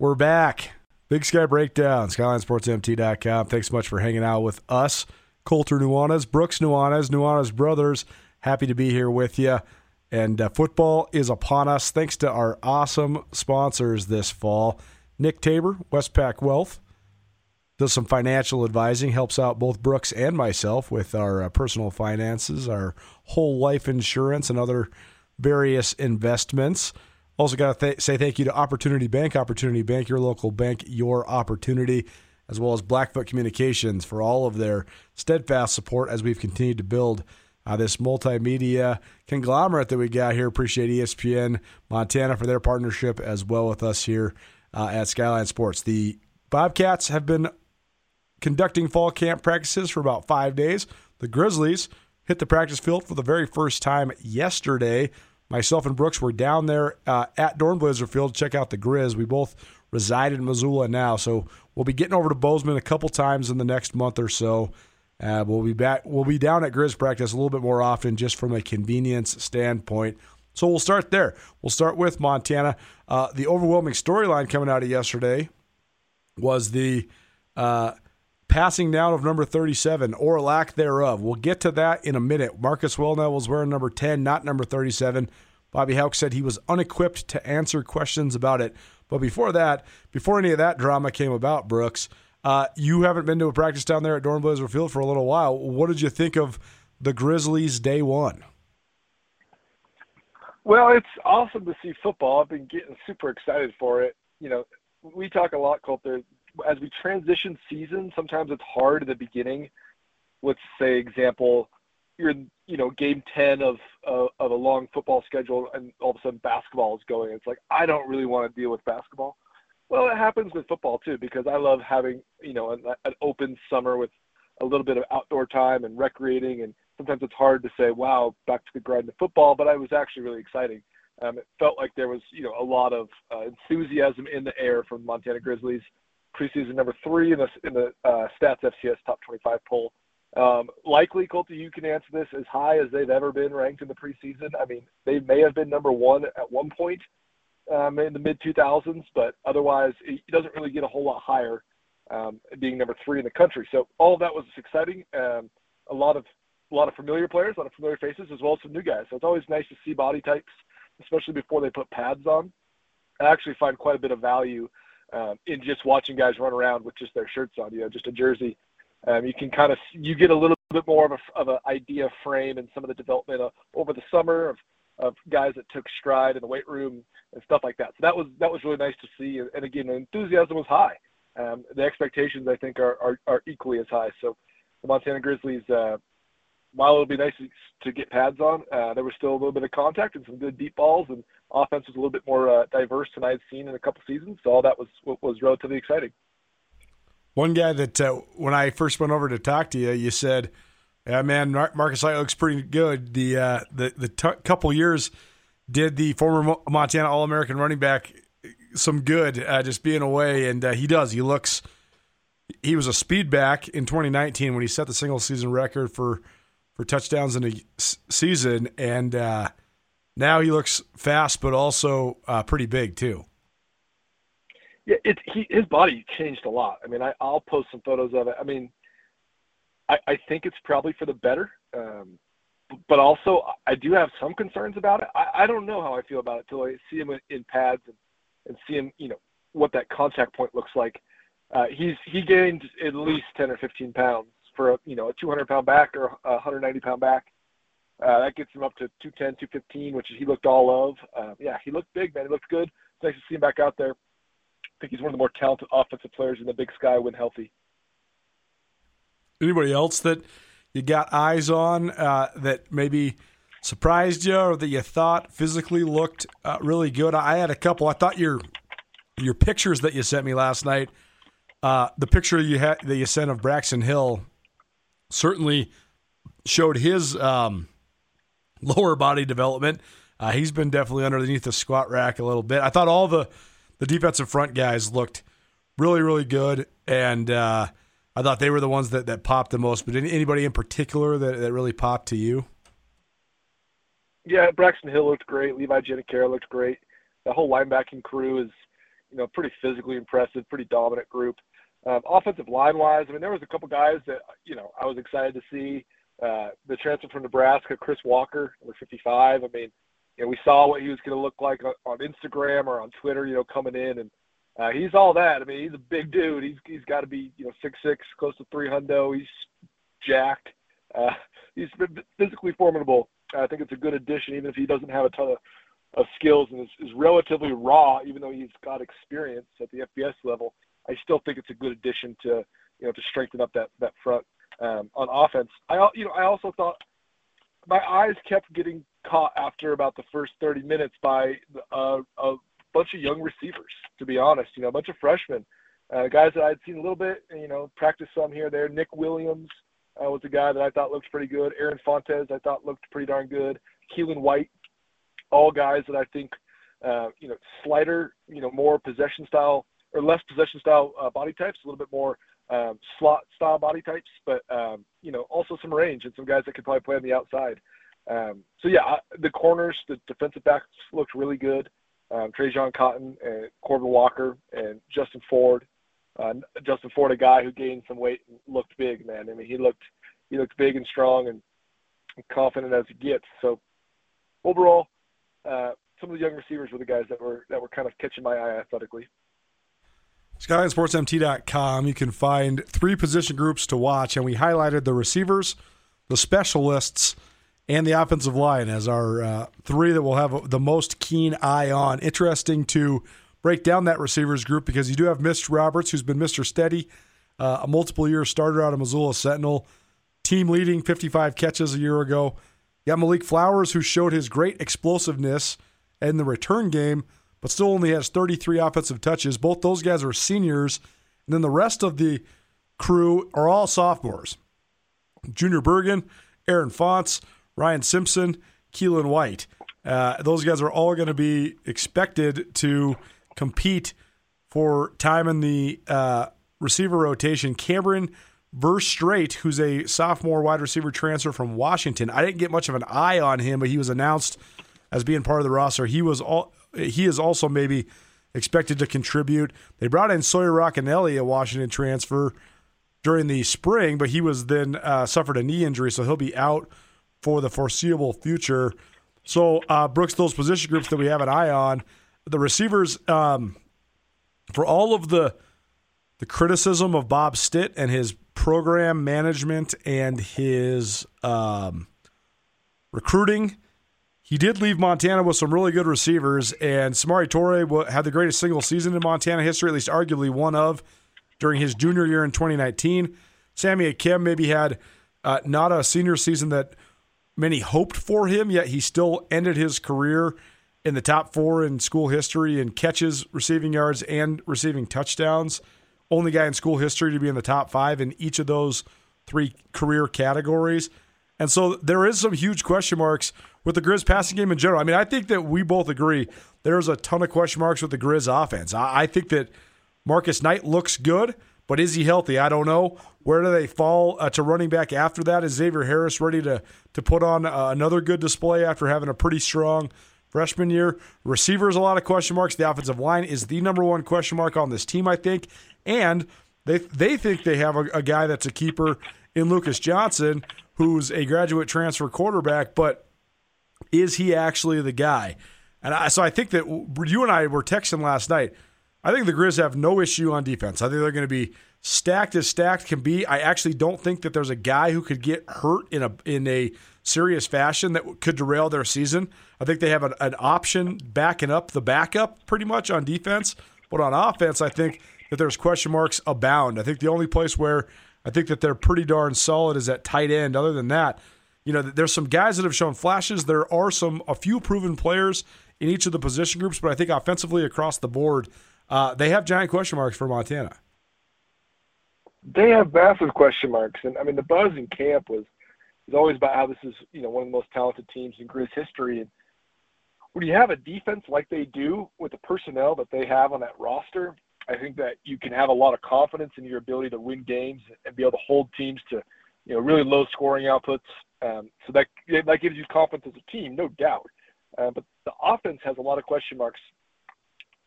We're back. Big Sky Breakdown, SkylineSportsMT.com. Thanks so much for hanging out with us. Colter Nuanez, Brooks Nuanez, Nuanez Brothers. Happy to be here with you. And uh, football is upon us thanks to our awesome sponsors this fall. Nick Tabor, Westpac Wealth, does some financial advising, helps out both Brooks and myself with our uh, personal finances, our whole life insurance, and other various investments. Also, got to th- say thank you to Opportunity Bank. Opportunity Bank, your local bank, your opportunity, as well as Blackfoot Communications for all of their steadfast support as we've continued to build uh, this multimedia conglomerate that we got here. Appreciate ESPN Montana for their partnership as well with us here uh, at Skyline Sports. The Bobcats have been conducting fall camp practices for about five days. The Grizzlies hit the practice field for the very first time yesterday. Myself and Brooks were down there uh, at Dornblaser Field to check out the Grizz. We both reside in Missoula now, so we'll be getting over to Bozeman a couple times in the next month or so. Uh, we'll be back. We'll be down at Grizz practice a little bit more often, just from a convenience standpoint. So we'll start there. We'll start with Montana. Uh, the overwhelming storyline coming out of yesterday was the uh, passing down of number 37 or lack thereof. We'll get to that in a minute. Marcus Welnel was wearing number 10, not number 37. Bobby Hauck said he was unequipped to answer questions about it. But before that, before any of that drama came about, Brooks, uh, you haven't been to a practice down there at Dornblaser Field for a little while. What did you think of the Grizzlies day one? Well, it's awesome to see football. I've been getting super excited for it. You know, we talk a lot, Colter. As we transition seasons, sometimes it's hard at the beginning. Let's say, example, you're you know game 10 of uh, of a long football schedule and all of a sudden basketball is going. It's like i don't really want to deal with basketball. Well it happens with football too because i love having you know an, an open summer with a little bit of outdoor time and recreating and sometimes it's hard to say wow back to the grind of football but i was actually really exciting. Um, it felt like there was you know a lot of uh, enthusiasm in the air from montana grizzlies preseason number three in the in the uh, stats fcs top 25 poll um, likely, Colty, you can answer this as high as they've ever been ranked in the preseason. I mean, they may have been number one at one point um, in the mid 2000s, but otherwise, it doesn't really get a whole lot higher, um, being number three in the country. So all of that was exciting. Um, a lot of a lot of familiar players, a lot of familiar faces, as well as some new guys. So it's always nice to see body types, especially before they put pads on. I actually find quite a bit of value um, in just watching guys run around with just their shirts on, you know, just a jersey um, you can kind of you get a little bit more of a of an idea frame and some of the development uh, over the summer of of guys that took stride in the weight room and stuff like that. So that was that was really nice to see. And again, the enthusiasm was high. Um, the expectations I think are, are, are equally as high. So the Montana Grizzlies, uh, while it'll be nice to get pads on, uh, there was still a little bit of contact and some good deep balls, and offense was a little bit more uh, diverse than I'd seen in a couple seasons. So all that was was relatively exciting. One guy that uh, when I first went over to talk to you, you said, "Yeah, man, Mar- Marcus Knight looks pretty good." The uh, the the t- couple years did the former Montana All American running back some good, uh, just being away, and uh, he does. He looks. He was a speed back in 2019 when he set the single season record for for touchdowns in a season, and uh, now he looks fast, but also uh, pretty big too. Yeah, it he his body changed a lot. I mean, I I'll post some photos of it. I mean, I I think it's probably for the better. Um, but also I do have some concerns about it. I, I don't know how I feel about it till I see him in, in pads and, and see him, you know, what that contact point looks like. Uh, he's he gained at least 10 or 15 pounds for a you know a 200 pound back or a 190 pound back. Uh, that gets him up to 210, 215, which he looked all of. Uh, yeah, he looked big, man. He looked good. It's nice to see him back out there I think he's one of the more talented offensive players in the Big Sky when healthy. Anybody else that you got eyes on uh, that maybe surprised you or that you thought physically looked uh, really good? I had a couple. I thought your your pictures that you sent me last night. Uh, the picture you had that you sent of Braxton Hill certainly showed his um, lower body development. Uh, he's been definitely underneath the squat rack a little bit. I thought all the the defensive front guys looked really, really good, and uh, I thought they were the ones that, that popped the most. But any, anybody in particular that, that really popped to you? Yeah, Braxton Hill looked great. Levi Janacaro looked great. The whole linebacking crew is, you know, pretty physically impressive, pretty dominant group. Um, offensive line wise, I mean, there was a couple guys that you know I was excited to see. Uh, the transfer from Nebraska, Chris Walker, number 55. I mean, you know, we saw what he was going to look like on Instagram or on Twitter, you know, coming in, and uh, he's all that. I mean, he's a big dude. He's he's got to be you know six six, close to three hundo. He's jacked. Uh, he's physically formidable. I think it's a good addition, even if he doesn't have a ton of, of skills and is, is relatively raw, even though he's got experience at the FBS level. I still think it's a good addition to you know to strengthen up that that front um, on offense. I you know I also thought my eyes kept getting caught after about the first 30 minutes by uh, a bunch of young receivers. To be honest, you know, a bunch of freshmen, uh, guys that I'd seen a little bit, you know, practice some here there. Nick Williams uh, was a guy that I thought looked pretty good. Aaron Fontes I thought looked pretty darn good. Keelan White, all guys that I think, uh, you know, slighter, you know, more possession style or less possession style uh, body types, a little bit more um, slot style body types, but um, you know also some range and some guys that could probably play on the outside. Um, so yeah, the corners, the defensive backs looked really good. Um, Trajan Cotton and Corbin Walker and Justin Ford. Uh, Justin Ford, a guy who gained some weight and looked big, man. I mean, he looked he looked big and strong and confident as he gets. So overall, uh, some of the young receivers were the guys that were that were kind of catching my eye athletically. SkylineSportsMT.com, you can find three position groups to watch, and we highlighted the receivers, the specialists, and the offensive line as our uh, three that we'll have the most keen eye on. Interesting to break down that receivers group because you do have Mitch Roberts, who's been Mr. Steady, uh, a multiple year starter out of Missoula Sentinel, team leading 55 catches a year ago. You got Malik Flowers, who showed his great explosiveness in the return game but still only has 33 offensive touches. Both those guys are seniors. And then the rest of the crew are all sophomores. Junior Bergen, Aaron Fontes, Ryan Simpson, Keelan White. Uh, those guys are all going to be expected to compete for time in the uh, receiver rotation. Cameron Verstraete, who's a sophomore wide receiver transfer from Washington. I didn't get much of an eye on him, but he was announced as being part of the roster. He was all he is also maybe expected to contribute. They brought in Sawyer Racanelli, a Washington transfer, during the spring, but he was then uh, suffered a knee injury, so he'll be out for the foreseeable future. So, uh, Brooks, those position groups that we have an eye on, the receivers, um, for all of the the criticism of Bob Stitt and his program management and his um, recruiting he did leave Montana with some really good receivers, and Samori Toure had the greatest single season in Montana history, at least arguably one of, during his junior year in 2019. Sammy Akem maybe had uh, not a senior season that many hoped for him, yet he still ended his career in the top four in school history in catches, receiving yards, and receiving touchdowns. Only guy in school history to be in the top five in each of those three career categories. And so there is some huge question marks with the Grizz passing game in general. I mean, I think that we both agree there's a ton of question marks with the Grizz offense. I, I think that Marcus Knight looks good, but is he healthy? I don't know. Where do they fall uh, to running back after that? Is Xavier Harris ready to to put on uh, another good display after having a pretty strong freshman year? Receivers, a lot of question marks. The offensive line is the number one question mark on this team, I think, and they they think they have a, a guy that's a keeper in Lucas Johnson, who's a graduate transfer quarterback, but is he actually the guy? And I, so I think that you and I were texting last night. I think the Grizz have no issue on defense. I think they're going to be stacked as stacked can be. I actually don't think that there's a guy who could get hurt in a in a serious fashion that could derail their season. I think they have an, an option backing up the backup pretty much on defense, but on offense, I think that there's question marks abound. I think the only place where I think that they're pretty darn solid is at tight end. Other than that, you know, there's some guys that have shown flashes. There are some a few proven players in each of the position groups, but I think offensively across the board, Uh, they have giant question marks for Montana. They have massive question marks, and I mean the buzz in camp was is always about how this is you know one of the most talented teams in Grizz history, and when you have a defense like they do with the personnel that they have on that roster, I think that you can have a lot of confidence in your ability to win games and be able to hold teams to, you know, really low scoring outputs. Um, so that that gives you confidence as a team, no doubt. Uh, but the offense has a lot of question marks.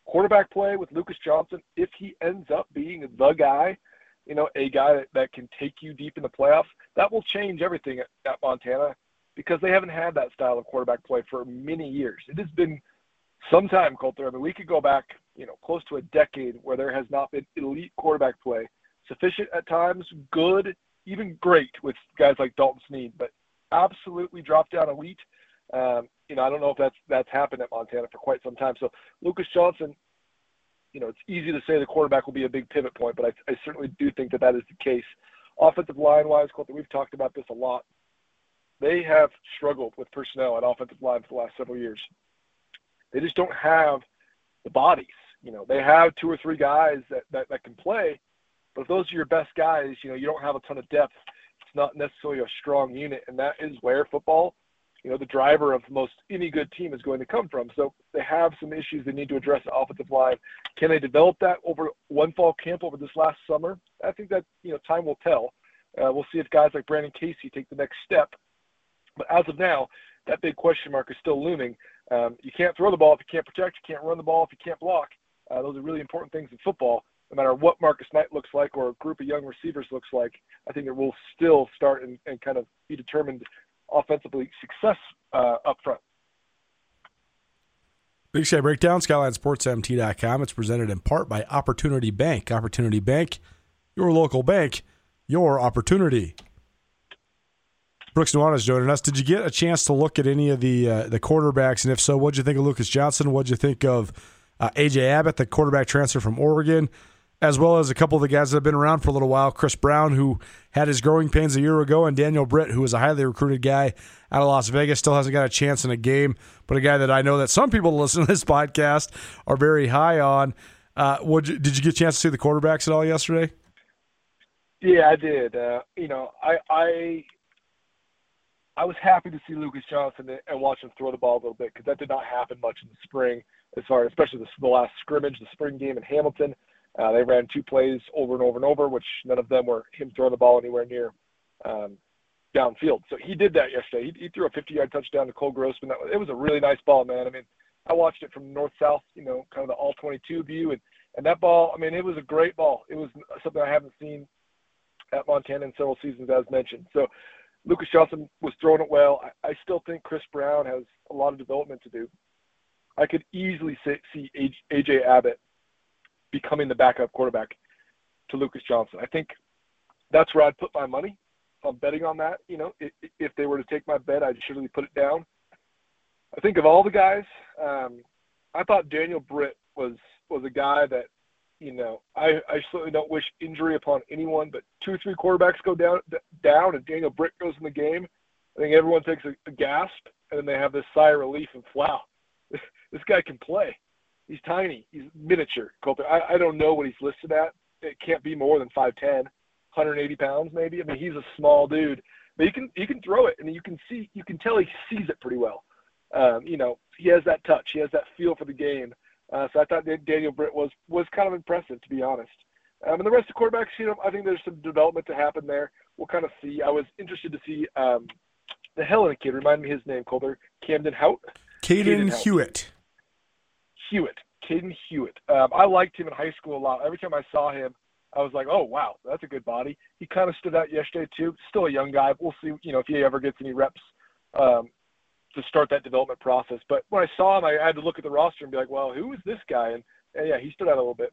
Quarterback play with Lucas Johnson, if he ends up being the guy, you know, a guy that, that can take you deep in the playoffs, that will change everything at, at Montana because they haven't had that style of quarterback play for many years. It has been some time, Colter. I mean, we could go back, you know, close to a decade where there has not been elite quarterback play, sufficient at times, good, even great with guys like Dalton Sneed, but absolutely dropped down elite. Um, you know, I don't know if that's that's happened at Montana for quite some time. So Lucas Johnson, you know, it's easy to say the quarterback will be a big pivot point, but I, I certainly do think that that is the case. Offensive line wise, Colter, we've talked about this a lot they have struggled with personnel at offensive line for the last several years. They just don't have the bodies. You know, they have two or three guys that, that, that can play, but if those are your best guys, you know, you don't have a ton of depth. It's not necessarily a strong unit, and that is where football, you know, the driver of most any good team is going to come from. So they have some issues they need to address the offensive line. Can they develop that over one fall camp over this last summer? I think that you know time will tell. Uh, we'll see if guys like Brandon Casey take the next step but as of now, that big question mark is still looming. Um, you can't throw the ball if you can't protect. You can't run the ball if you can't block. Uh, those are really important things in football. No matter what Marcus Knight looks like or a group of young receivers looks like, I think it will still start and, and kind of be determined offensively success uh, up front. Big Sky Breakdown, SkylineSportsMT.com. It's presented in part by Opportunity Bank. Opportunity Bank, your local bank, your opportunity. Brooks Nuanez joining us. Did you get a chance to look at any of the uh, the quarterbacks? And if so, what'd you think of Lucas Johnson? What'd you think of uh, AJ Abbott, the quarterback transfer from Oregon, as well as a couple of the guys that have been around for a little while? Chris Brown, who had his growing pains a year ago, and Daniel Britt, who was a highly recruited guy out of Las Vegas, still hasn't got a chance in a game, but a guy that I know that some people listen to this podcast are very high on. Uh, you, did you get a chance to see the quarterbacks at all yesterday? Yeah, I did. Uh, you know, I, I I was happy to see Lucas Johnson and watch him throw the ball a little bit because that did not happen much in the spring, as far especially the, the last scrimmage, the spring game in Hamilton. Uh, they ran two plays over and over and over, which none of them were him throwing the ball anywhere near um, downfield. So he did that yesterday. He, he threw a 50-yard touchdown to Cole Grossman. That, it was a really nice ball, man. I mean, I watched it from north-south, you know, kind of the all-22 view, and and that ball. I mean, it was a great ball. It was something I haven't seen at Montana in several seasons, as mentioned. So Lucas Johnson was throwing it well. I, I still think Chris Brown has a lot of development to do. I could easily see AJ Abbott becoming the backup quarterback to Lucas Johnson. I think that's where I'd put my money. I'm betting on that. You know, if, if they were to take my bet, I'd surely put it down. I think of all the guys, um, I thought Daniel Britt was was a guy that you know, I, I certainly don't wish injury upon anyone, but two or three quarterbacks go down down and Daniel Britt goes in the game. I think everyone takes a, a gasp and then they have this sigh of relief and wow, this, this guy can play. He's tiny. He's miniature. Colter. I, I don't know what he's listed at. It can't be more than 5'10", 180 pounds maybe. I mean, he's a small dude, but he can he can throw it, and you can see you can tell he sees it pretty well. Um, you know, he has that touch. He has that feel for the game. Uh, so I thought Daniel Britt was was kind of impressive, to be honest. Um, and the rest of quarterbacks, you know, I think there's some development to happen there. We'll kind of see. I was interested to see um, the Helena kid. Remind me his name, Colter. Camden Hout. Caden Hewitt. Hewitt. Caden Hewitt. Um, I liked him in high school a lot. Every time I saw him, I was like, oh wow, that's a good body. He kind of stood out yesterday too. Still a young guy. We'll see. You know, if he ever gets any reps um, to start that development process. But when I saw him, I had to look at the roster and be like, well, who is this guy? And, and yeah, he stood out a little bit.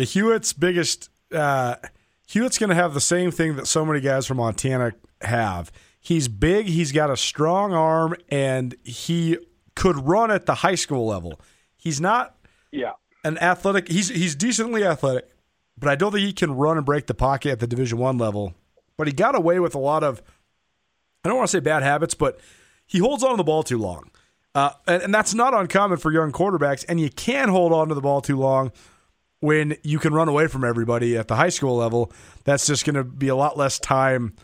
Yeah, Hewitt's biggest uh, Hewitt's going to have the same thing that so many guys from Montana have. He's big, he's got a strong arm, and he could run at the high school level. He's not yeah an athletic. He's he's decently athletic, but I don't think he can run and break the pocket at the Division One level. But he got away with a lot of I don't want to say bad habits, but he holds on to the ball too long. Uh, and, and, that's not uncommon for young quarterbacks. And you can hold on to the ball too long when you can run away from everybody at the high school level. That's just going to be a lot less time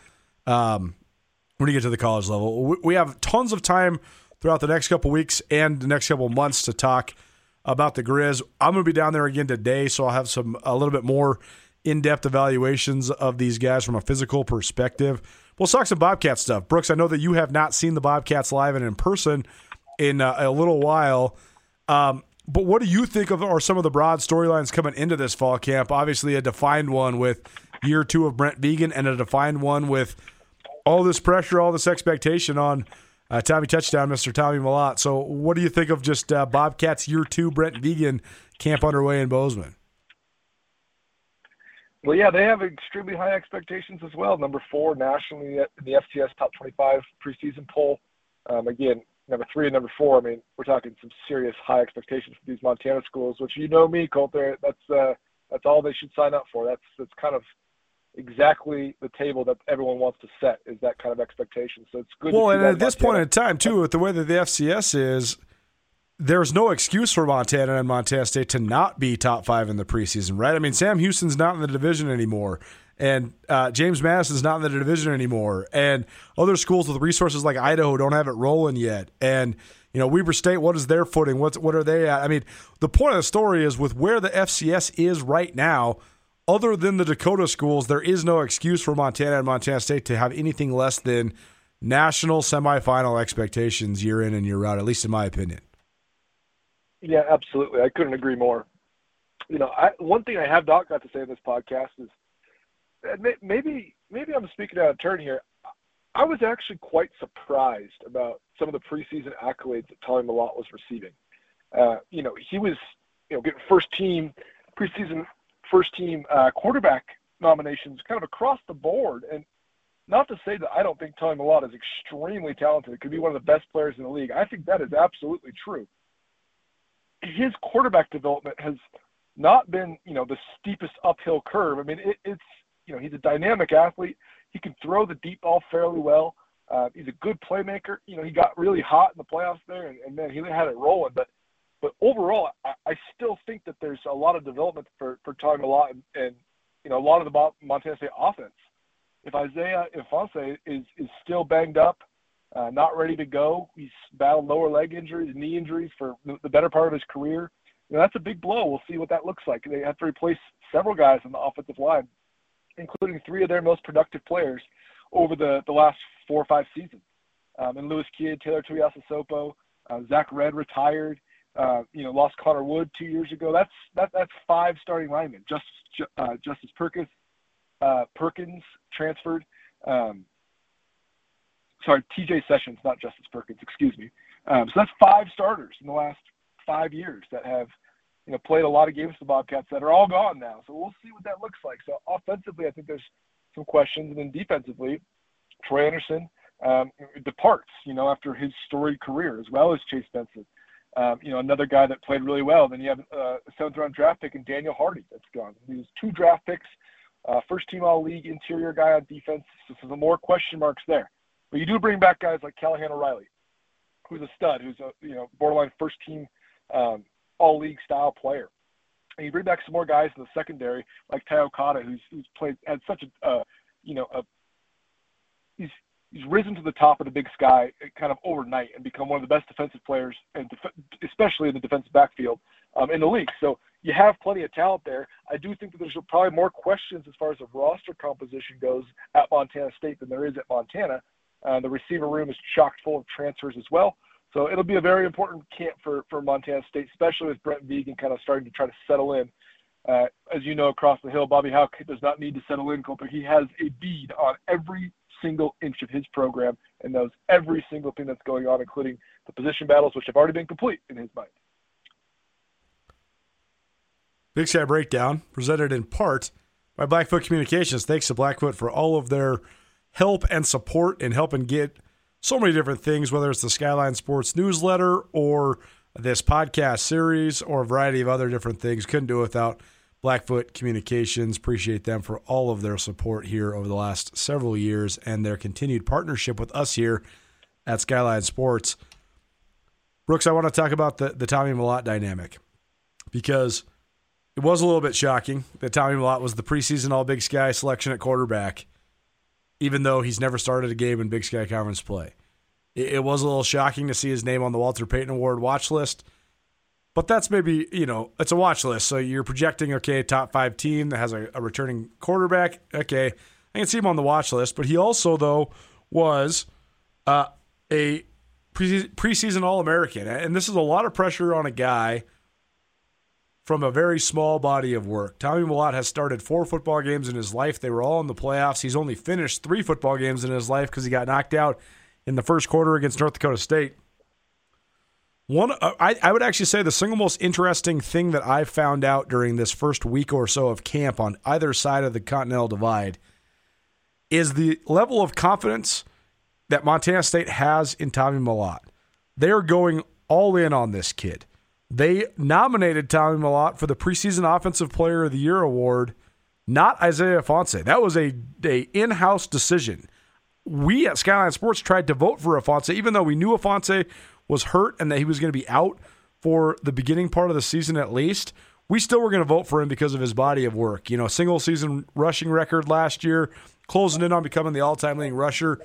um, when you get to the college level. We, have tons of time throughout the next couple weeks and the next couple months to talk about the Grizz. I'm going to be down there again today, so I'll have some a little bit more in-depth evaluations of these guys from a physical perspective. We'll talk some Bobcat stuff. Brooks, I know that you have not seen the Bobcats live and in person in uh, a little while. Um, but what do you think of are some of the broad storylines coming into this fall camp? Obviously, a defined one with year two of Brent Vigen, and a defined one with all this pressure, all this expectation on uh, Tommy Touchdown, Mr. Tommy Mellott. So, what do you think of just uh, Bobcats year two, Brent Vigen camp underway in Bozeman? Well, yeah, they have extremely high expectations as well. Number four nationally in the FCS top 25 preseason poll. Um, again, number three and number four. I mean, we're talking some serious high expectations for these Montana schools, which you know me, Colter. That's uh, that's all they should sign up for. That's that's kind of exactly the table that everyone wants to set is that kind of expectation. So it's good. Well, and at this Montana. point in time, too, with the way that the FCS is, there's no excuse for Montana and Montana State to not be top five in the preseason, right? I mean, Sam Houston's not in the division anymore and uh, James Madison's not in the division anymore, and other schools with resources like Idaho don't have it rolling yet, and you know Weber State, what is their footing? What's what are they at? I mean, the point of the story is with where the FCS is right now. Other than the Dakota schools, there is no excuse for Montana and Montana State to have anything less than national semifinal expectations year in and year out, at least in my opinion. Yeah, absolutely. I couldn't agree more. You know, I, one thing I have not got to say in this podcast is maybe maybe I'm speaking out of turn here. I was actually quite surprised about some of the preseason accolades that Tommy Mellott was receiving. Uh, you know, he was you know getting first team preseason first team uh, quarterback nominations kind of across the board. And not to say that I don't think Tommy Mellott is extremely talented. It could be one of the best players in the league. I think that is absolutely true. His quarterback development has not been, you know, the steepest uphill curve. I mean, it, it's you know, he's a dynamic athlete. He can throw the deep ball fairly well. Uh, he's a good playmaker. You know, he got really hot in the playoffs there, and, and man, he had it rolling. But but overall, I, I still think that there's a lot of development for for Tommy Mellott and, and you know a lot of the Montana State offense. If Isaiah Ifanse is is still banged up, uh, not ready to go, he's battled lower leg injuries, knee injuries for the better part of his career. You know, that's a big blow. We'll see what that looks like. They have to replace several guys on the offensive line including three of their most productive players over the, the last four or five seasons. Um, and Lewis Kidd, Taylor Tuiasosopo, uh, Zach Red retired. Uh, you know, lost Connor Wood two years ago. That's that, that's five starting linemen. Justice uh, Justice Perkins, uh, Perkins transferred. Um, sorry, T.J. Sessions, not Justice Perkins. Excuse me. Um, so that's five starters in the last five years that have you know, played a lot of games for the Bobcats that are all gone now. So we'll see what that looks like. So offensively, I think there's some questions, and then defensively, Troy Anderson um, departs, you know, after his storied career, as well as Chase Benson. Um, you know, another guy that played really well. Then you have uh, a seventh round draft pick and Daniel Hardy that's gone. He was two draft picks, uh, first team all league interior guy on defense. So some more question marks there. But you do bring back guys like Callahan O'Reilly, who's a stud, who's a you know borderline first team um, all league style player. And you bring back some more guys in the secondary, like Okada, who's who's played had such a uh, you know a he's he's risen to the top of the big sky kind of overnight and become one of the best defensive players, and def- especially in the defensive backfield um, in the league. So you have plenty of talent there. I do think that there's probably more questions as far as the roster composition goes at Montana State than there is at Montana. Uh, the receiver room is chocked full of transfers as well. So it'll be a very important camp for, for Montana State, especially with Brent Vigen kind of starting to try to settle in. Uh, as you know, across the hill, Bobby Hauck does not need to settle in, Colter. He has a bead on every single inch of his program and knows every single thing that's going on, including the position battles, which have already been complete in his mind. Big Sky Breakdown, presented in part by Blackfoot Communications. Thanks to Blackfoot for all of their help and support in helping get so many different things, whether it's the Skyline Sports newsletter or this podcast series or a variety of other different things. Couldn't do it without Blackfoot Communications. Appreciate them for all of their support here over the last several years and their continued partnership with us here at Skyline Sports. Brooks, I want to talk about the, the Tommy Mellott dynamic because it was a little bit shocking that Tommy Mellott was the preseason All Big Sky selection at quarterback, even though he's never started a game in Big Sky Conference play. It, it was a little shocking to see his name on the Walter Payton Award watch list but that's maybe, you know, it's a watch list. So you're projecting, okay, top five team that has a, a returning quarterback. Okay. I can see him on the watch list. But he also, though, was uh, a preseason All American. And this is a lot of pressure on a guy from a very small body of work. Tommy Mellott has started four football games in his life. They were all in the playoffs. He's only finished three football games in his life because he got knocked out in the first quarter against North Dakota State. One, uh, I, I would actually say the single most interesting thing that I found out during this first week or so of camp on either side of the Continental Divide is the level of confidence that Montana State has in Tommy Mellott. They're going all in on this kid. They nominated Tommy Mellott for the preseason Offensive Player of the Year award, not Isaiah Ifanse. That was a, a in-house decision. We at Skyline Sports tried to vote for Ifanse, even though we knew Ifanse was hurt and that he was going to be out for the beginning part of the season at least, we still were going to vote for him because of his body of work. You know, single season rushing record last year, closing in on becoming the all time leading rusher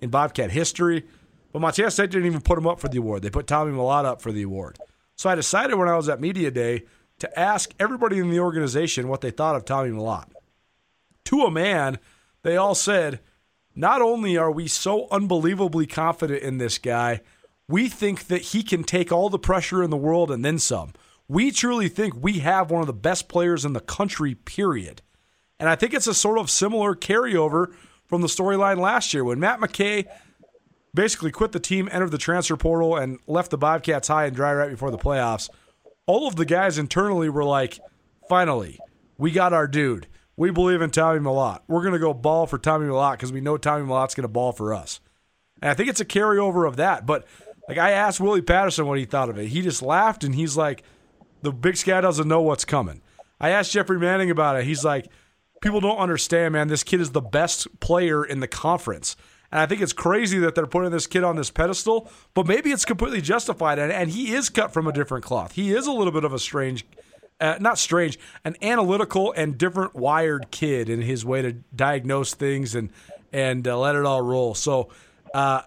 in Bobcat history. But Montana State didn't even put him up for the award. They put Tommy Mellott up for the award. So I decided when I was at Media Day to ask everybody in the organization what they thought of Tommy Mellott. To a man, they all said, not only are we so unbelievably confident in this guy, we think that he can take all the pressure in the world and then some. We truly think we have one of the best players in the country, period. And I think it's a sort of similar carryover from the storyline last year when Matt McKay basically quit the team, entered the transfer portal, and left the Bobcats high and dry right before the playoffs. All of the guys internally were like, finally, we got our dude. We believe in Tommy Mellott. We're going to go ball for Tommy Mellott because we know Tommy Mellott's going to ball for us. And I think it's a carryover of that. But like I asked Willie Patterson what he thought of it. He just laughed and he's like, the Big Sky doesn't know what's coming. I asked Jeffrey Manning about it. He's like, people don't understand, man. This kid is the best player in the conference. And I think it's crazy that they're putting this kid on this pedestal, but maybe it's completely justified. And, and he is cut from a different cloth. He is a little bit of a strange, uh, not strange, an analytical and different wired kid in his way to diagnose things and and uh, let it all roll. So uh,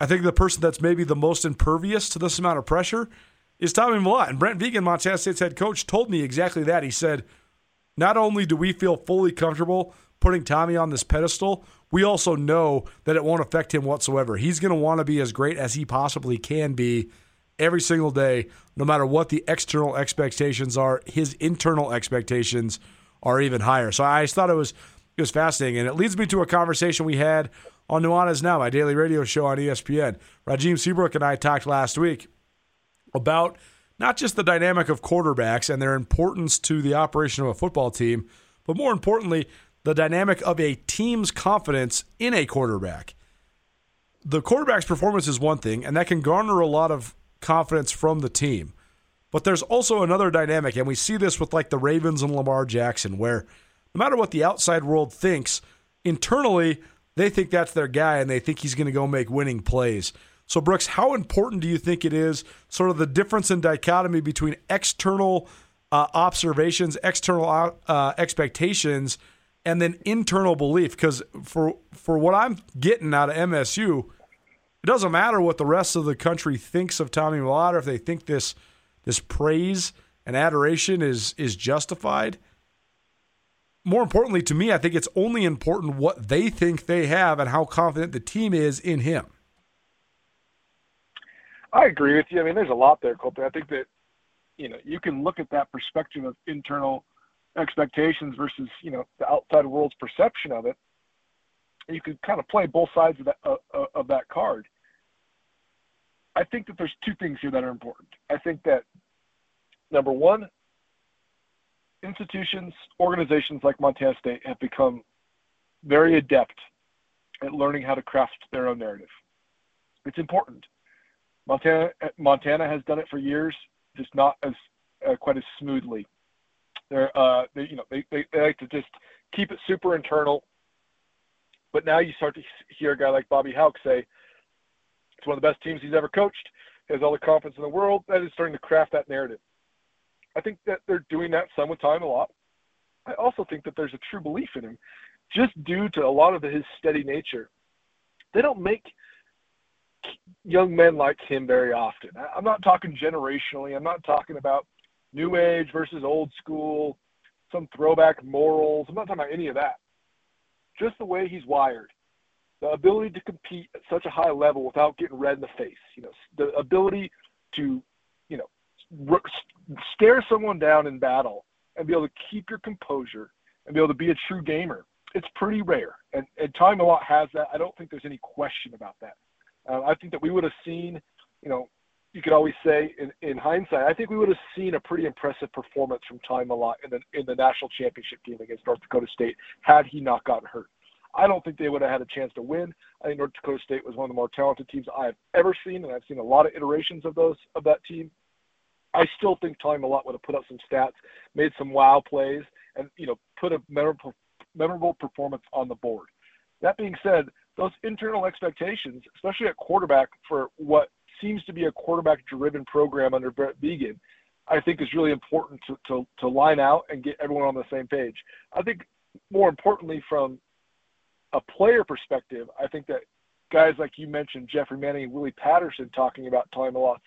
I think the person that's maybe the most impervious to this amount of pressure is Tommy Mellott. And Brent Vigen, Montana State's head coach, told me exactly that. He said, not only do we feel fully comfortable putting Tommy on this pedestal, we also know that it won't affect him whatsoever. He's going to want to be as great as he possibly can be every single day, no matter what the external expectations are. His internal expectations are even higher. So I thought it was it was fascinating, and it leads me to a conversation we had on Nuanez Now, my daily radio show on ESPN. Rajim Seabrook and I talked last week about not just the dynamic of quarterbacks and their importance to the operation of a football team, but more importantly, the dynamic of a team's confidence in a quarterback. The quarterback's performance is one thing, and that can garner a lot of confidence from the team. But there's also another dynamic, and we see this with like the Ravens and Lamar Jackson, where no matter what the outside world thinks, internally, they think that's their guy and they think he's going to go make winning plays. So, Brooks, how important do you think it is, sort of the difference in dichotomy between external uh, observations, external uh, expectations, and then internal belief? Because for for what I'm getting out of MSU, it doesn't matter what the rest of the country thinks of Tommy Mellott, if they think this this praise and adoration is is justified. More importantly to me, I think it's only important what they think they have and how confident the team is in him. I agree with you. I mean, there's a lot there, Colton. I think that you know you can look at that perspective of internal expectations versus you know the outside world's perception of it. You could kind of play both sides of that uh, of that card. I think that there's two things here that are important. I think that number one, institutions, organizations like Montana State have become very adept at learning how to craft their own narrative. It's important. Montana Montana has done it for years, just not as uh, quite as smoothly. They're uh, they, you know they, they, they like to just keep it super internal. But now you start to hear a guy like Bobby Hauck say it's one of the best teams he's ever coached. He has all the confidence in the world. That is starting to craft that narrative. I think that they're doing that some with Tommy Mellott. I also think that there's a true belief in him, just due to a lot of his steady nature. They don't make young men like him very often. I'm not talking generationally. I'm not talking about new age versus old school, some throwback morals. I'm not talking about any of that. Just the way he's wired, the ability to compete at such a high level without getting red in the face. You know, the ability to, you know, stare someone down in battle and be able to keep your composure and be able to be a true gamer. It's pretty rare, and, and Tommy Mellott has that. I don't think there's any question about that. Uh, I think that we would have seen, you know, you could always say in, in hindsight, I think we would have seen a pretty impressive performance from Tommy Mellott in the in the national championship game against North Dakota State had he not gotten hurt. I don't think they would have had a chance to win. I think North Dakota State was one of the more talented teams I've ever seen, and I've seen a lot of iterations of those of that team. I still think Tommy Mellott would have put up some stats, made some wow plays, and you know put a memorable memorable performance on the board. That being said, those internal expectations, especially at quarterback for what seems to be a quarterback driven program under Brett Vigen, I think is really important to, to, to line out and get everyone on the same page. I think more importantly, from a player perspective, I think that guys like you mentioned, Jeffrey Manning and Willie Patterson talking about Tommy Mellott's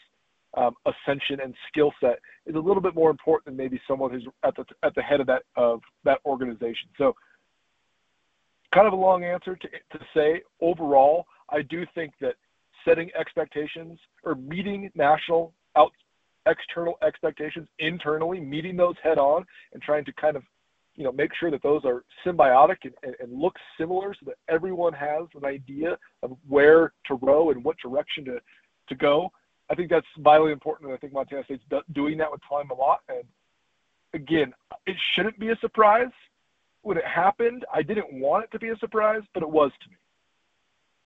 um, ascension and skill set is a little bit more important than maybe someone who's at the at the head of that of that organization. So kind of a long answer to, to say overall, I do think that setting expectations or meeting national out external expectations internally, meeting those head on and trying to kind of, you know, make sure that those are symbiotic and, and, and look similar so that everyone has an idea of where to row and what direction to, to go. I think that's vitally important. And I think Montana State's doing that with Tommy Mellott. And again, it shouldn't be a surprise when it happened, I didn't want it to be a surprise, but it was to me.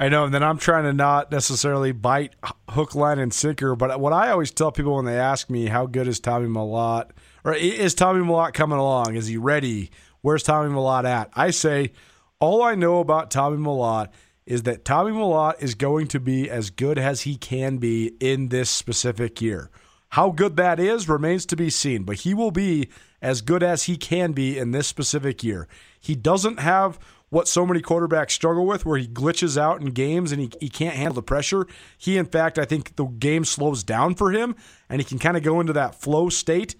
I know, and then I'm trying to not necessarily bite hook, line, and sinker. But what I always tell people when they ask me how good is Tommy Mellott, or is Tommy Mellott coming along? Is he ready? Where's Tommy Mellott at? I say, all I know about Tommy Mellott is that Tommy Mellott is going to be as good as he can be in this specific year. How good that is remains to be seen, but he will be as good as he can be in this specific year. He doesn't have what so many quarterbacks struggle with, where he glitches out in games and he, he can't handle the pressure. He, in fact, I think the game slows down for him and he can kind of go into that flow state.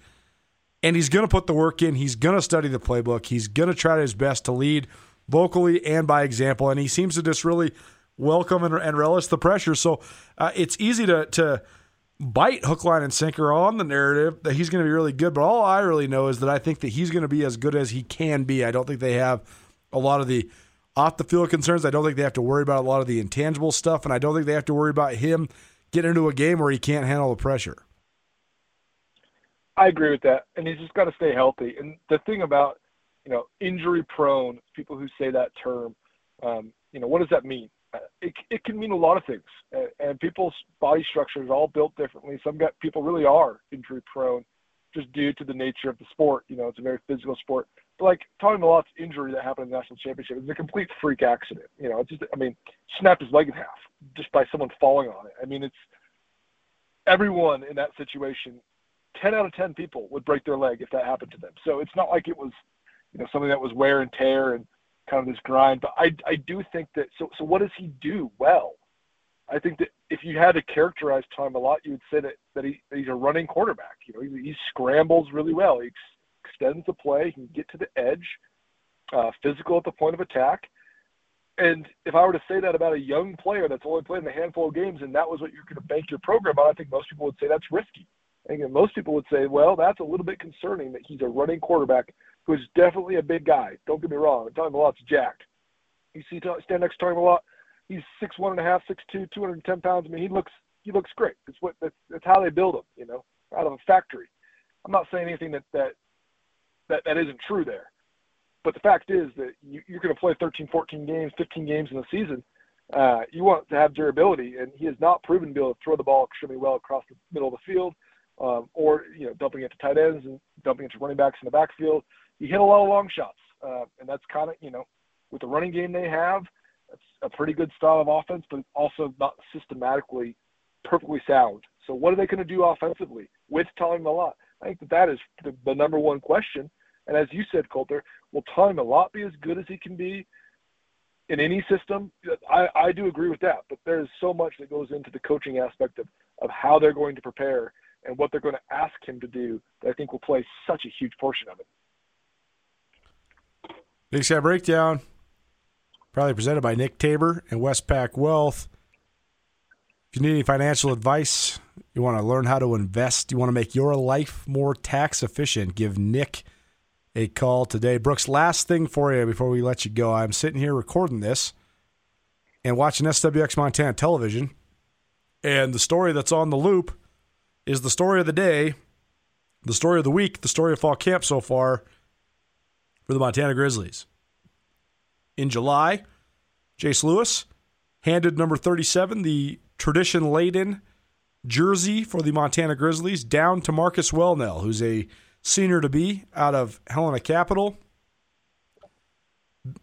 And he's going to put the work in. He's going to study the playbook. He's going to try his best to lead vocally and by example. And he seems to just really welcome and, and relish the pressure. So uh, it's easy to, to bite hook, line, and sinker on the narrative that he's going to be really good. But all I really know is that I think that he's going to be as good as he can be. I don't think they have a lot of the off the field concerns. I don't think they have to worry about a lot of the intangible stuff, and I don't think they have to worry about him getting into a game where he can't handle the pressure. I agree with that, and he's just got to stay healthy. And the thing about you know injury prone people who say that term, um, you know, what does that mean? uh, it, it can mean a lot of things. And, people's body structure is all built differently. Some got, people really are injury prone just due to the nature of the sport. You know, it's a very physical sport. Like Tommy Mellott's injury that happened in the national championship is a complete freak accident. You know, it's just I mean, snapped his leg in half just by someone falling on it. I mean, it's everyone in that situation. Ten out of ten people would break their leg if that happened to them. So it's not like it was, you know, something that was wear and tear and kind of this grind. But I I do think that so so what does he do well? I think that if you had to characterize Tom a you would say that that, he, that he's a running quarterback. You know, he, he scrambles really well. He extends the play. He can get to the edge. Uh, physical at the point of attack. And if I were to say that about a young player that's only played in a handful of games, and that was what you're going to bank your program on, I think most people would say that's risky. I think most people would say, well, that's a little bit concerning that he's a running quarterback who is definitely a big guy. Don't get me wrong. Tommy Mellott's jacked. You see, stand next to Tommy Mellott, he's six one and a half, six two, two hundred and ten pounds. I mean, he looks he looks great. That's what that's, that's how they build him. You know, out of a factory. I'm not saying anything that that that, that isn't true there. But the fact is that you, you're going to play 13, 14 games, 15 games in the season. Uh, you want to have durability, and he has not proven to be able to throw the ball extremely well across the middle of the field, um, or you know, dumping it to tight ends and dumping it to running backs in the backfield. He hit a lot of long shots, uh, and that's kind of you know, with the running game they have, it's a pretty good style of offense, but also not systematically perfectly sound. So what are they going to do offensively with Tommy Mellott? I think that that is the, the number one question. And as you said, Colter, will Tommy Mellott be as good as he can be in any system? I, I do agree with that, but there's so much that goes into the coaching aspect of, of how they're going to prepare and what they're going to ask him to do that I think will play such a huge portion of it. Big Sky Breakdown, probably presented by Nick Tabor and Westpac Wealth. If you need any financial advice, you want to learn how to invest, you want to make your life more tax efficient, give Nick a call today. Brooks, last thing for you before we let you go. I'm sitting here recording this and watching SWX Montana television, and the story that's on the loop is the story of the day, the story of the week, the story of fall camp so far for the Montana Grizzlies. In July, Jace Lewis handed number 37 the tradition laden jersey for the Montana Grizzlies down to Marcus Welnel, who's a senior to be out of Helena Capital.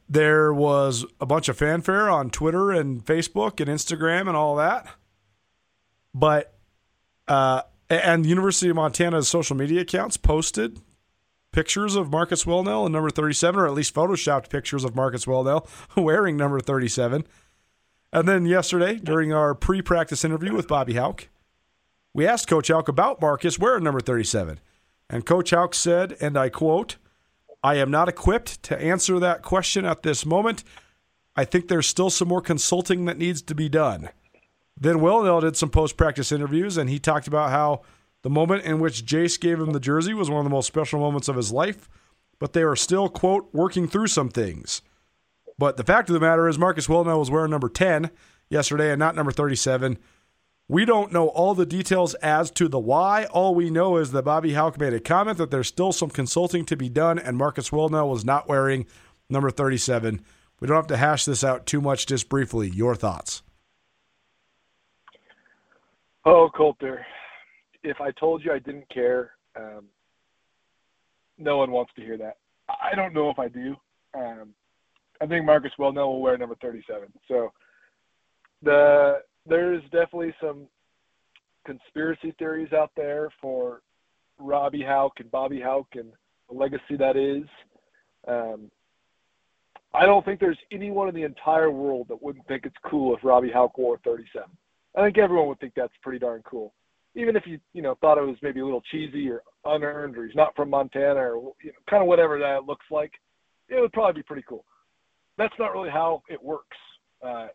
There was a bunch of fanfare on Twitter and Facebook and Instagram and all that. But, uh, and the University of Montana's social media accounts posted pictures of Marcus Welnel and number 37, or at least photoshopped pictures of Marcus Welnel wearing number 37. And then yesterday, during our pre practice interview with Bobby Hauck, we asked Coach Hauck about Marcus wearing number 37. And Coach Hauck said, and I quote, I am not equipped to answer that question at this moment. I think there's still some more consulting that needs to be done. Then Welnel did some post practice interviews, and he talked about how the moment in which Jace gave him the jersey was one of the most special moments of his life, but they are still, quote, working through some things. But the fact of the matter is, Marcus Welnel was wearing number 10 yesterday and not number 37. We don't know all the details as to the why. All we know is that Bobby Hauck made a comment that there's still some consulting to be done, and Marcus Welnel was not wearing number 37. We don't have to hash this out too much, just briefly. Your thoughts? Oh, Colter, if I told you I didn't care, um, no one wants to hear that. I don't know if I do. Um, I think Marcus Welnel will wear number 37. So the there's definitely some conspiracy theories out there for Robby Hauck and Bobby Hauck and the legacy that is. Um, I don't think there's anyone in the entire world that wouldn't think it's cool if Robby Hauck wore 37. I think everyone would think that's pretty darn cool. Even if you, you know, thought it was maybe a little cheesy or unearned or he's not from Montana or you know, kind of whatever that looks like, it would probably be pretty cool. That's not really how it works. Uh,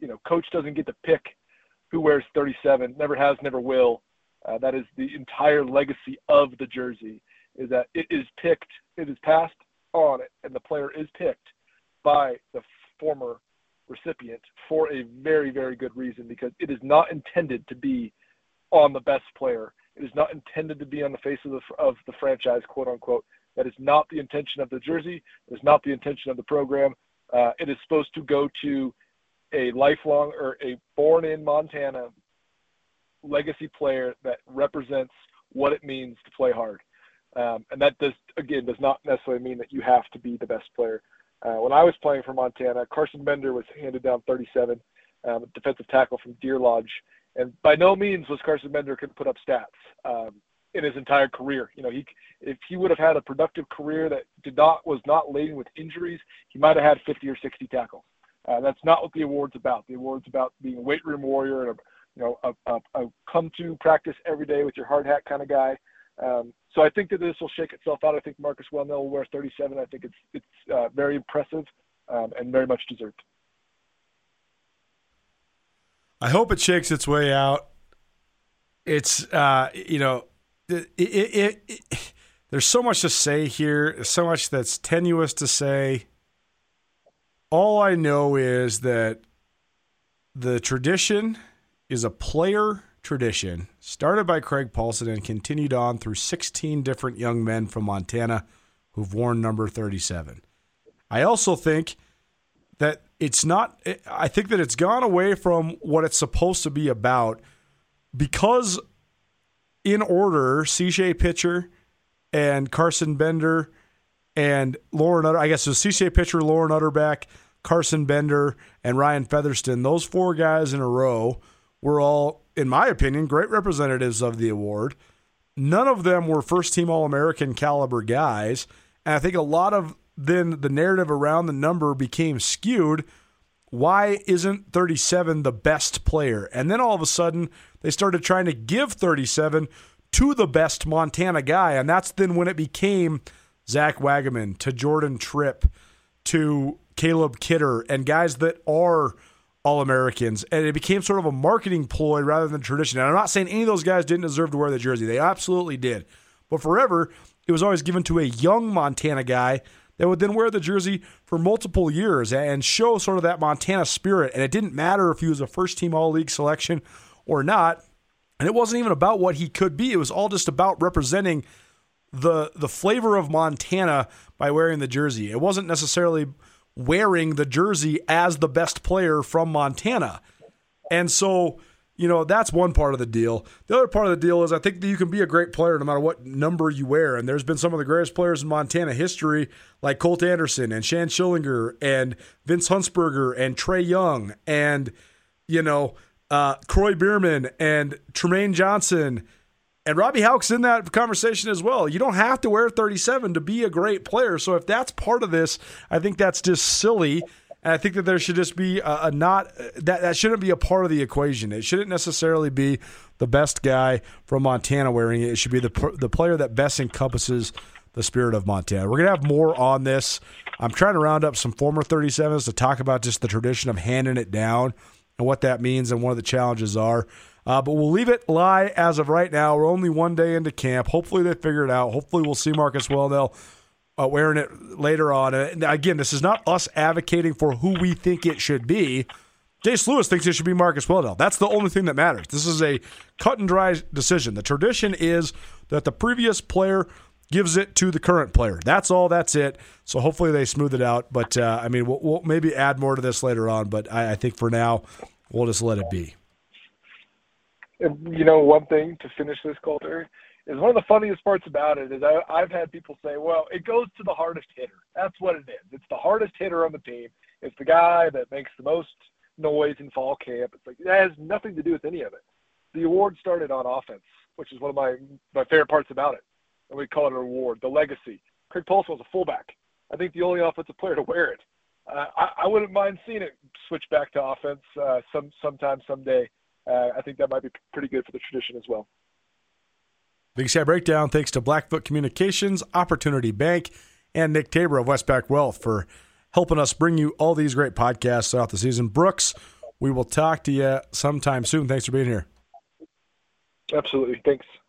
you know, coach doesn't get to pick who wears 37. Never has, never will. Uh, that is the entire legacy of the jersey. Is that it is picked, it is passed on, and the player is picked by the former recipient for a very, very good reason because it is not intended to be on the best player. It is not intended to be on the face of the of the franchise, quote unquote. That is not the intention of the jersey. It is not the intention of the program. Uh, it is supposed to go to a lifelong or a born in Montana legacy player that represents what it means to play hard. Um, and that does again does not necessarily mean that you have to be the best player. Uh, when I was playing for Montana, Carson Bender was handed down 37, um, defensive tackle from Deer Lodge, and by no means was Carson Bender could put up stats um, in his entire career. You know, he if he would have had a productive career that did not was not laden with injuries, he might have had 50 or 60 tackles. Uh, that's not what the award's about. The award's about being a weight room warrior and a you know a, a, a come to practice every day with your hard hat kind of guy. Um, so I think that this will shake itself out. I think Marcus Welnel will wear 37. I think it's it's uh, very impressive um, and very much deserved. I hope it shakes its way out. It's uh, you know, it, it, it, there's so much to say here. so much that's tenuous to say. All I know is that the tradition is a player tradition started by Craig Paulson and continued on through 16 different young men from Montana who've worn number 37. I also think that it's not, I think that it's gone away from what it's supposed to be about because, in order, CJ Pitcher and Carson Bender and Lauren Utter, I guess it was CJ Pitcher, Lauren Utterback, Carson Bender, and Ryan Featherston, those four guys in a row were all, in my opinion, great representatives of the award. None of them were first team All American caliber guys. And I think a lot of then the narrative around the number became skewed. Why isn't 37 the best player? And then all of a sudden, they started trying to give 37 to the best Montana guy. And that's then when it became Zach Wagenmann to Jordan Tripp to Caleb Kidder and guys that are all Americans, and it became sort of a marketing ploy rather than tradition. And I'm not saying any of those guys didn't deserve to wear the jersey; they absolutely did. But forever, it was always given to a young Montana guy that would then wear the jersey for multiple years and show sort of that Montana spirit. And it didn't matter if he was a first team All League selection or not. And it wasn't even about what he could be. It was all just about representing the the flavor of Montana by wearing the jersey. It wasn't necessarily wearing the jersey as the best player from Montana. And so, you know, that's one part of the deal. The other part of the deal is I think that you can be a great player no matter what number you wear. And there's been some of the greatest players in Montana history, like Colt Anderson and Shann Schillinger and Vince Huntsberger and Trey Young and, you know, uh, Kroy Biermann and Trumaine Johnson and Robby Hauck's in that conversation as well. You don't have to wear 37 to be a great player. So if that's part of this, I think that's just silly. And I think that there should just be a, a, not that that shouldn't be a part of the equation. It shouldn't necessarily be the best guy from Montana wearing it. It should be the the player that best encompasses the spirit of Montana. We're gonna have more on this. I'm trying to round up some former 37s to talk about just the tradition of handing it down and what that means and what the challenges are. Uh, but we'll leave it lie as of right now. We're only one day into camp. Hopefully they figure it out. Hopefully we'll see Marcus Welnel uh, wearing it later on. And again, this is not us advocating for who we think it should be. Jace Lewis thinks it should be Marcus Welnel. That's the only thing that matters. This is a cut and dry decision. The tradition is that the previous player gives it to the current player. That's all. That's it. So hopefully they smooth it out. But uh, I mean, we'll, we'll, maybe add more to this later on. But I, I think for now, we'll just let it be. You know, one thing to finish this, Colter, is one of the funniest parts about it is I, I've had people say, well, it goes to the hardest hitter. That's what it is. It's the hardest hitter on the team. It's the guy that makes the most noise in fall camp. It's like that has nothing to do with any of it. The award started on offense, which is one of my my favorite parts about it. And we call it an award, the legacy. Craig Paulson was a fullback. I think the only offensive player to wear it. Uh, I, I wouldn't mind seeing it switch back to offense uh, some sometime someday uh, I think that might be pretty good for the tradition as well. Big Sky Breakdown, thanks to Blackfoot Communications, Opportunity Bank, and Nick Tabor of Westpac Wealth for helping us bring you all these great podcasts throughout the season. Brooks, we will talk to you sometime soon. Thanks for being here. Absolutely. Thanks.